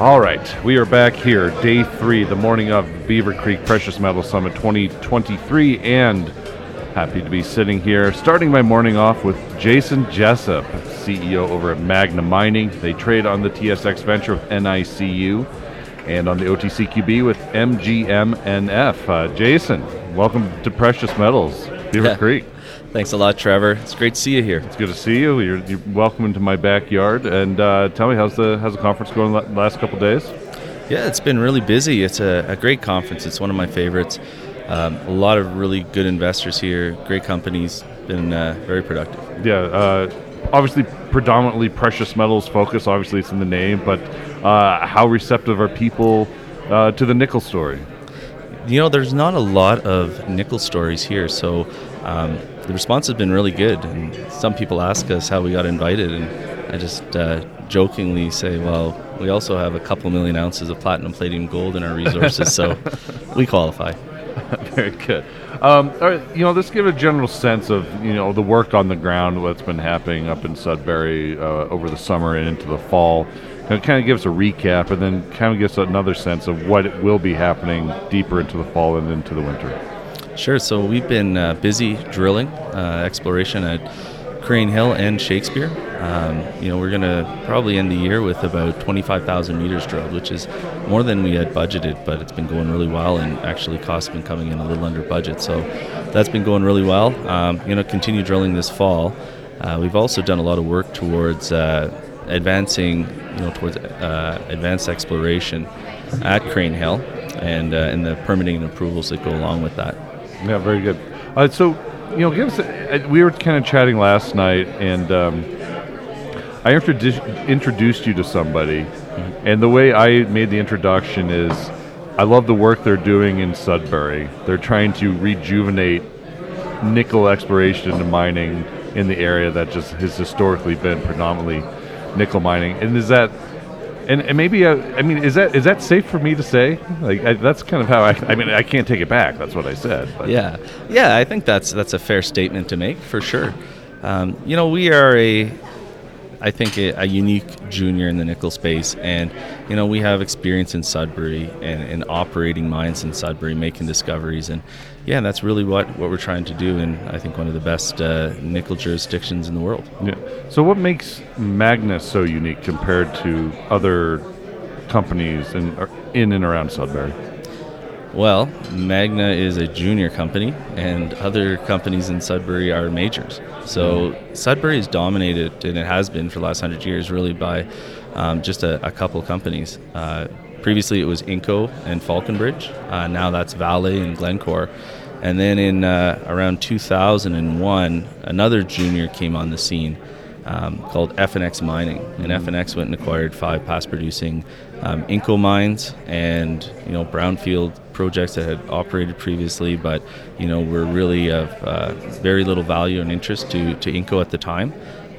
All right, we are back here, day three, the morning of Beaver Creek Precious Metal Summit 2023, and happy to be sitting here, starting my morning off with Jason Jessup, CEO over at Magna Mining. They trade on the TSX Venture with NICU and on the OTCQB with MGMNF. Uh, Jason, welcome to Precious Metals, Beaver. Creek. Thanks a lot, Trevor. It's great to see you here. It's good to see you. You're, you're welcome into my backyard. And uh, tell me, how's the how's the conference going the last couple days? Yeah, it's been really busy. It's a, a great conference. It's one of my favorites. Um, a lot of really good investors here, great companies. Been uh, very productive. Yeah, uh, obviously predominantly precious metals focus. Obviously, it's in the name, but uh, how receptive are people uh, to the nickel story? You know, there's not a lot of nickel stories here, so um, the response has been really good. And some people ask us how we got invited, and I just uh, jokingly say, well, we also have a couple million ounces of platinum, palladium, gold in our resources, so we qualify. Very good. Um, all right, you know, let's give a general sense of you know the work on the ground, what's been happening up in Sudbury uh, over the summer and into the fall. Kind of, kind of give us a recap, and then kind of give us another sense of what will be happening deeper into the fall and into the winter. Sure. So we've been uh, busy drilling uh, exploration at Crean Hill and Shakespeare. Um, you know, we're going to probably end the year with about 25,000 meters drilled, which is more than we had budgeted, but it's been going really well, and actually costs been coming in a little under budget. So that's been going really well. Um, you know, continue drilling this fall. Uh, we've also done a lot of work towards uh, advancing, you know, towards uh, advanced exploration at Crean Hill, and uh, and the permitting and approvals that go along with that. Yeah, very good. Uh, so, you know, give us. A, uh, we were kind of chatting last night, and um, I introduced introduced you to somebody, and the way I made the introduction is, I love the work they're doing in Sudbury. They're trying to rejuvenate nickel exploration and mining in the area that just has historically been predominantly nickel mining. And is that and, and maybe uh, I mean is that is that safe for me to say? Like I, that's kind of how I I mean I can't take it back. That's what I said. But. Yeah, yeah, I think that's that's a fair statement to make for sure. Um, you know, we are a, I think a, a, unique junior in the nickel space, and you know we have experience in Sudbury and, and operating mines in Sudbury, making discoveries, and yeah, that's really what what we're trying to do, and I think one of the best uh, nickel jurisdictions in the world. Yeah. So what makes Magna so unique compared to other companies in in and around Sudbury? Well, Magna is a junior company, and other companies in Sudbury are majors. So Sudbury is dominated, and it has been for the last hundred years, really by um, just a, a, couple companies. Uh, previously, it was Inco and Falconbridge. Uh, now that's Vale and Glencore. And then in uh, around 2001, another junior came on the scene um, called FNX Mining, and mm-hmm. FNX went and acquired five past-producing um, Inco mines and you know brownfield projects that had operated previously, but you know were really of uh, very little value and interest to to Inco at the time.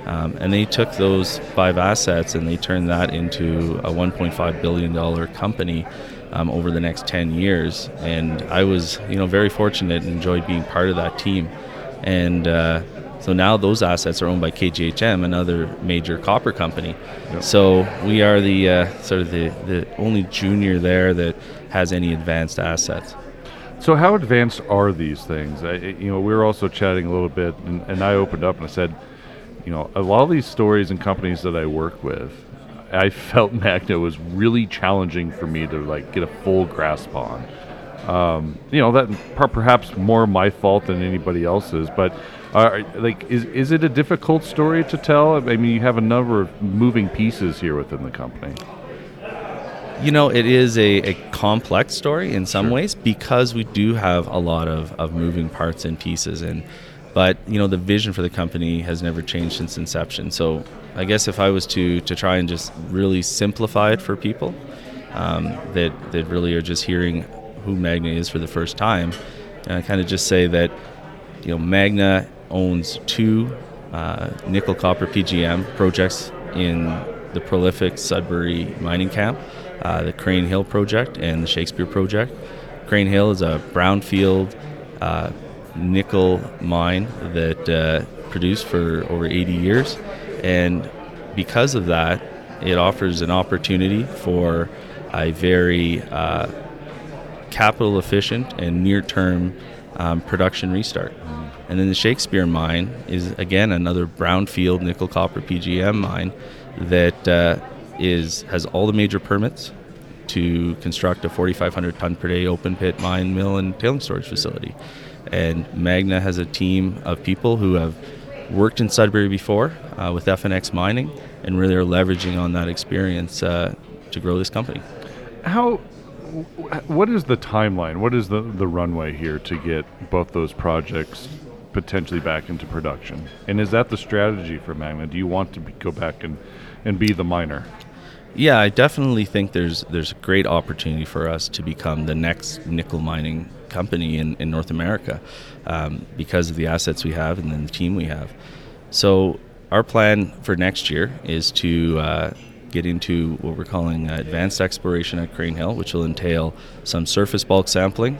Um, and they took those five assets and they turned that into a 1.5 billion dollar company um, over the next 10 years. And I was you know very fortunate and enjoyed being part of that team. And uh, so now those assets are owned by KGHM, another major copper company. Yep. So we are the uh, sort of the, the only junior there that has any advanced assets. So how advanced are these things? I, you know, we were also chatting a little bit, and, and I opened up and I said, you know, a lot of these stories and companies that I work with, I felt Magna was really challenging for me to like get a full grasp on. Um, you know, that perhaps more my fault than anybody else's, but uh, like, is is it a difficult story to tell? I mean, you have a number of moving pieces here within the company. You know, it is a, a complex story in some sure. ways because we do have a lot of, of moving parts and pieces. And but you know, the vision for the company has never changed since inception. So I guess if I was to to try and just really simplify it for people um, that that really are just hearing who Magna is for the first time, and I kind of just say that you know Magna owns two uh, nickel copper PGM projects in the prolific Sudbury mining camp uh, the Crean Hill project and the Shakespeare project. Crean Hill is a brownfield uh, nickel mine that uh, produced for over 80 years, and because of that, it offers an opportunity for a very uh, capital efficient and near term um, production restart. And then the Shakespeare mine is again another brownfield nickel copper PGM mine that uh, is has all the major permits to construct a 4,500 ton per day open pit mine mill and tailing storage facility. And Magna has a team of people who have worked in Sudbury before uh, with FNX Mining and really are leveraging on that experience uh, to grow this company. How? What is the timeline? What is the the runway here to get both those projects potentially back into production? And is that the strategy for Magna? Do you want to be, go back and and be the miner? Yeah, I definitely think there's there's a great opportunity for us to become the next nickel mining company in, in North America um, because of the assets we have and then the team we have. So our plan for next year is to uh, get into what we're calling advanced exploration at Crean Hill, which will entail some surface bulk sampling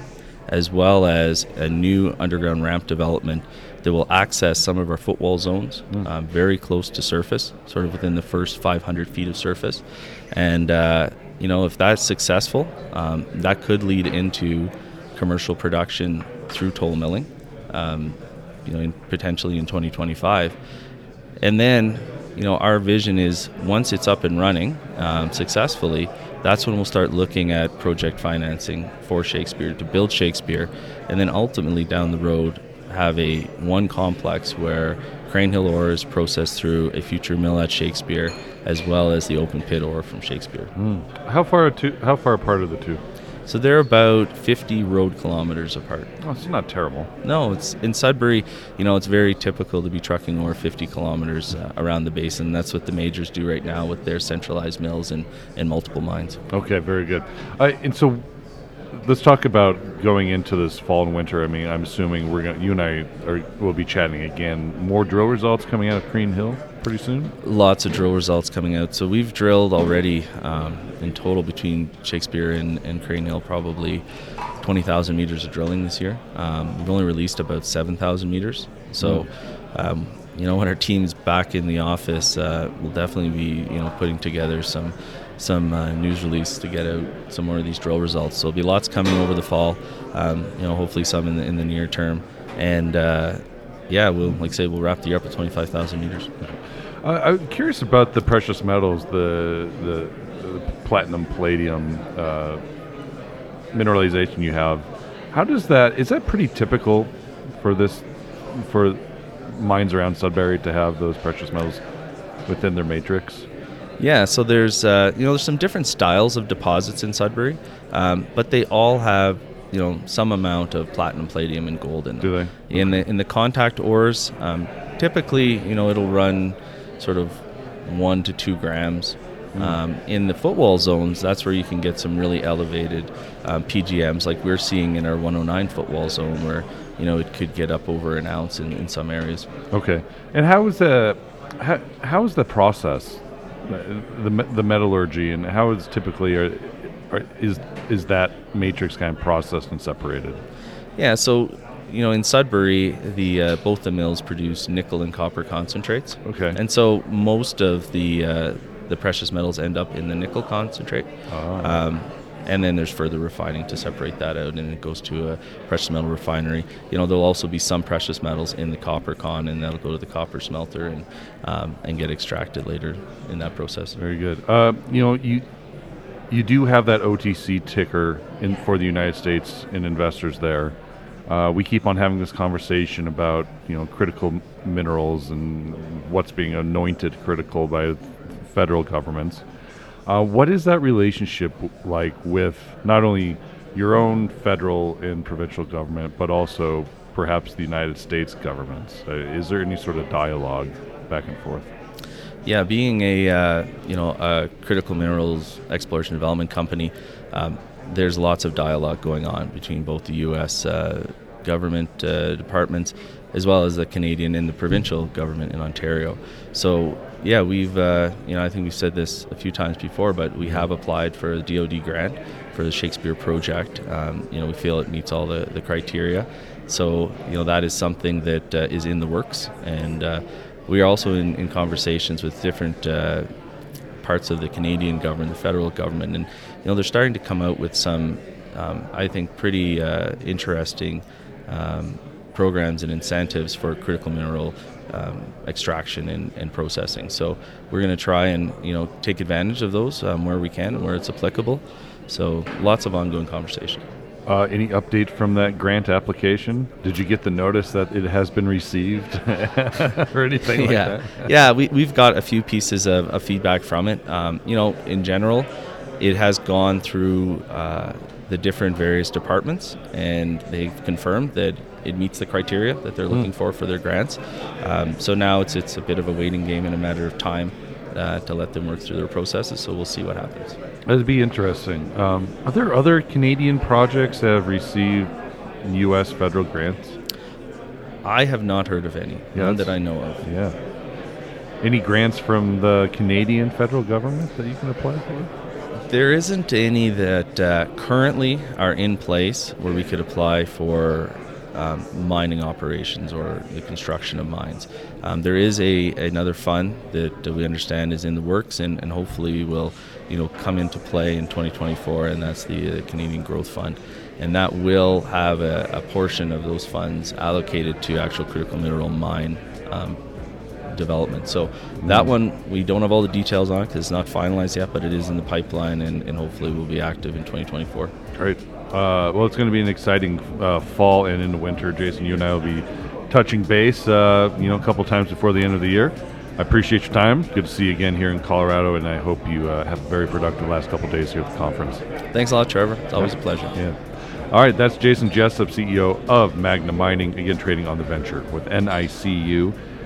as well as a new underground ramp development that will access some of our footwall zones mm. um, very close to surface, sort of within the first 500 feet of surface. And, uh, you know, if that's successful, um, that could lead into commercial production through toll milling, um, you know, in, potentially in 2025. And then you know, our vision is once it's up and running um, successfully, that's when we'll start looking at project financing for Shakespeare to build Shakespeare, and then ultimately down the road have a one complex where Crean Hill ore is processed through a future mill at Shakespeare, as well as the open pit ore from Shakespeare. Mm. How far how far apart are the two? So they're about 50 road kilometers apart. Oh, it's not terrible. No, it's in Sudbury. You know, it's very typical to be trucking over 50 kilometers uh, around the basin. That's what the majors do right now with their centralized mills and, and multiple mines. Okay, very good. Uh, and so let's talk about going into this fall and winter. I mean, I'm assuming we're going you and I are will be chatting again. More drill results coming out of Crean Hill pretty soon. Lots of drill results coming out. So we've drilled already um, in total between Shakespeare and, and Crean Hill probably 20,000 meters of drilling this year. Um, we've only released about 7,000 meters. So. Um, you know, when our team's back in the office, uh, we'll definitely be, you know, putting together some some uh, news release to get out some more of these drill results. So there'll be lots coming over the fall. Um, you know, hopefully some in the, in the near term, and uh, yeah, we'll like I say we'll wrap the year up at 25,000 meters. Uh, I'm curious about the precious metals, the the, the platinum, palladium uh, mineralization you have. How does that? Is that pretty typical for this for mines around Sudbury to have those precious metals within their matrix? Yeah, so there's uh, you know there's some different styles of deposits in Sudbury, um, but they all have you know some amount of platinum, palladium, and gold in them. Do they? In the in the contact ores, um, typically you know it'll run sort of one to two grams. Mm. Um, in the footwall zones, that's where you can get some really elevated um, PGMs, like we're seeing in our 109 footwall zone, where you know it could get up over an ounce in, in some areas. Okay, and how is the how, how is the process the, the metallurgy and how is typically are, are, is is that matrix kind of processed and separated? Yeah, so you know in Sudbury, the uh, both the mills produce nickel and copper concentrates. Okay, and so most of the uh, the precious metals end up in the nickel concentrate. Ah. Um, and then there's further refining to separate that out, and it goes to a precious metal refinery. You know, there'll also be some precious metals in the copper con, and that'll go to the copper smelter and um, and get extracted later in that process. Very good. Uh, you know, you you do have that OTC ticker in for the United States and investors there. Uh, we keep on having this conversation about you know critical minerals and what's being anointed critical by federal governments. Uh, what is that relationship like with not only your own federal and provincial government, but also perhaps the United States governments? Uh, is there any sort of dialogue back and forth? Yeah, being a uh, you know a critical minerals exploration development company, um, there's lots of dialogue going on between both the U.S. Uh, government uh, departments as well as the Canadian and the provincial government in Ontario. So yeah, we've uh, you know I think we've said this a few times before, but we have applied for a DoD grant for the Shakespeare project. Um, you know, we feel it meets all the, the criteria. So you know that is something that uh, is in the works, and uh, we are also in, in, conversations with different uh, parts of the Canadian government, the federal government, and you know they're starting to come out with some, um, I think, pretty uh, interesting um, programs and incentives for critical mineral um, extraction and, and, processing. So we're going to try and you know take advantage of those um, where we can, and where it's applicable. So lots of ongoing conversation. Uh, any update from that grant application? Did you get the notice that it has been received or anything like yeah. that? yeah, we, we've got a few pieces of, of feedback from it. Um, you know, in general, it has gone through uh, the different various departments and they've confirmed that it meets the criteria that they're looking mm. for for their grants. Um, so now it's, it's a bit of a waiting game and a matter of time uh, to let them work through their processes. So we'll see what happens. That'd be interesting. Um, are there other Canadian projects that have received U.S. federal grants? I have not heard of any. Yeah, none that I know of. Yeah. Any grants from the Canadian federal government that you can apply for? There isn't any that uh, currently are in place where we could apply for um, mining operations or the construction of mines. Um, there is a another fund that we understand is in the works and, and hopefully will you know come into play in 2024 and that's the uh, Canadian Growth Fund and that will have a, a, portion of those funds allocated to actual critical mineral mine um, development. So that one we don't have all the details on because it's not finalized yet, but it is in the pipeline and, and hopefully will be active in 2024. Great. Uh, well, it's going to be an exciting uh, fall and into winter. Jason, you and I will be touching base, uh, you know, a couple times before the end of the year. I appreciate your time. Good to see you again here in Colorado, and I hope you uh, have a very productive last couple days here at the conference. Thanks a lot, Trevor. It's always a pleasure. Yeah. All right, that's Jason Jessup, CEO of Magna Mining, again trading on the venture with NICU